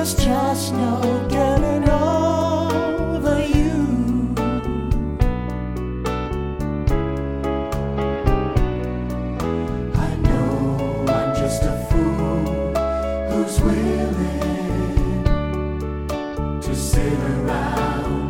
There's just no getting over you. I know I'm just a fool who's willing to sit around.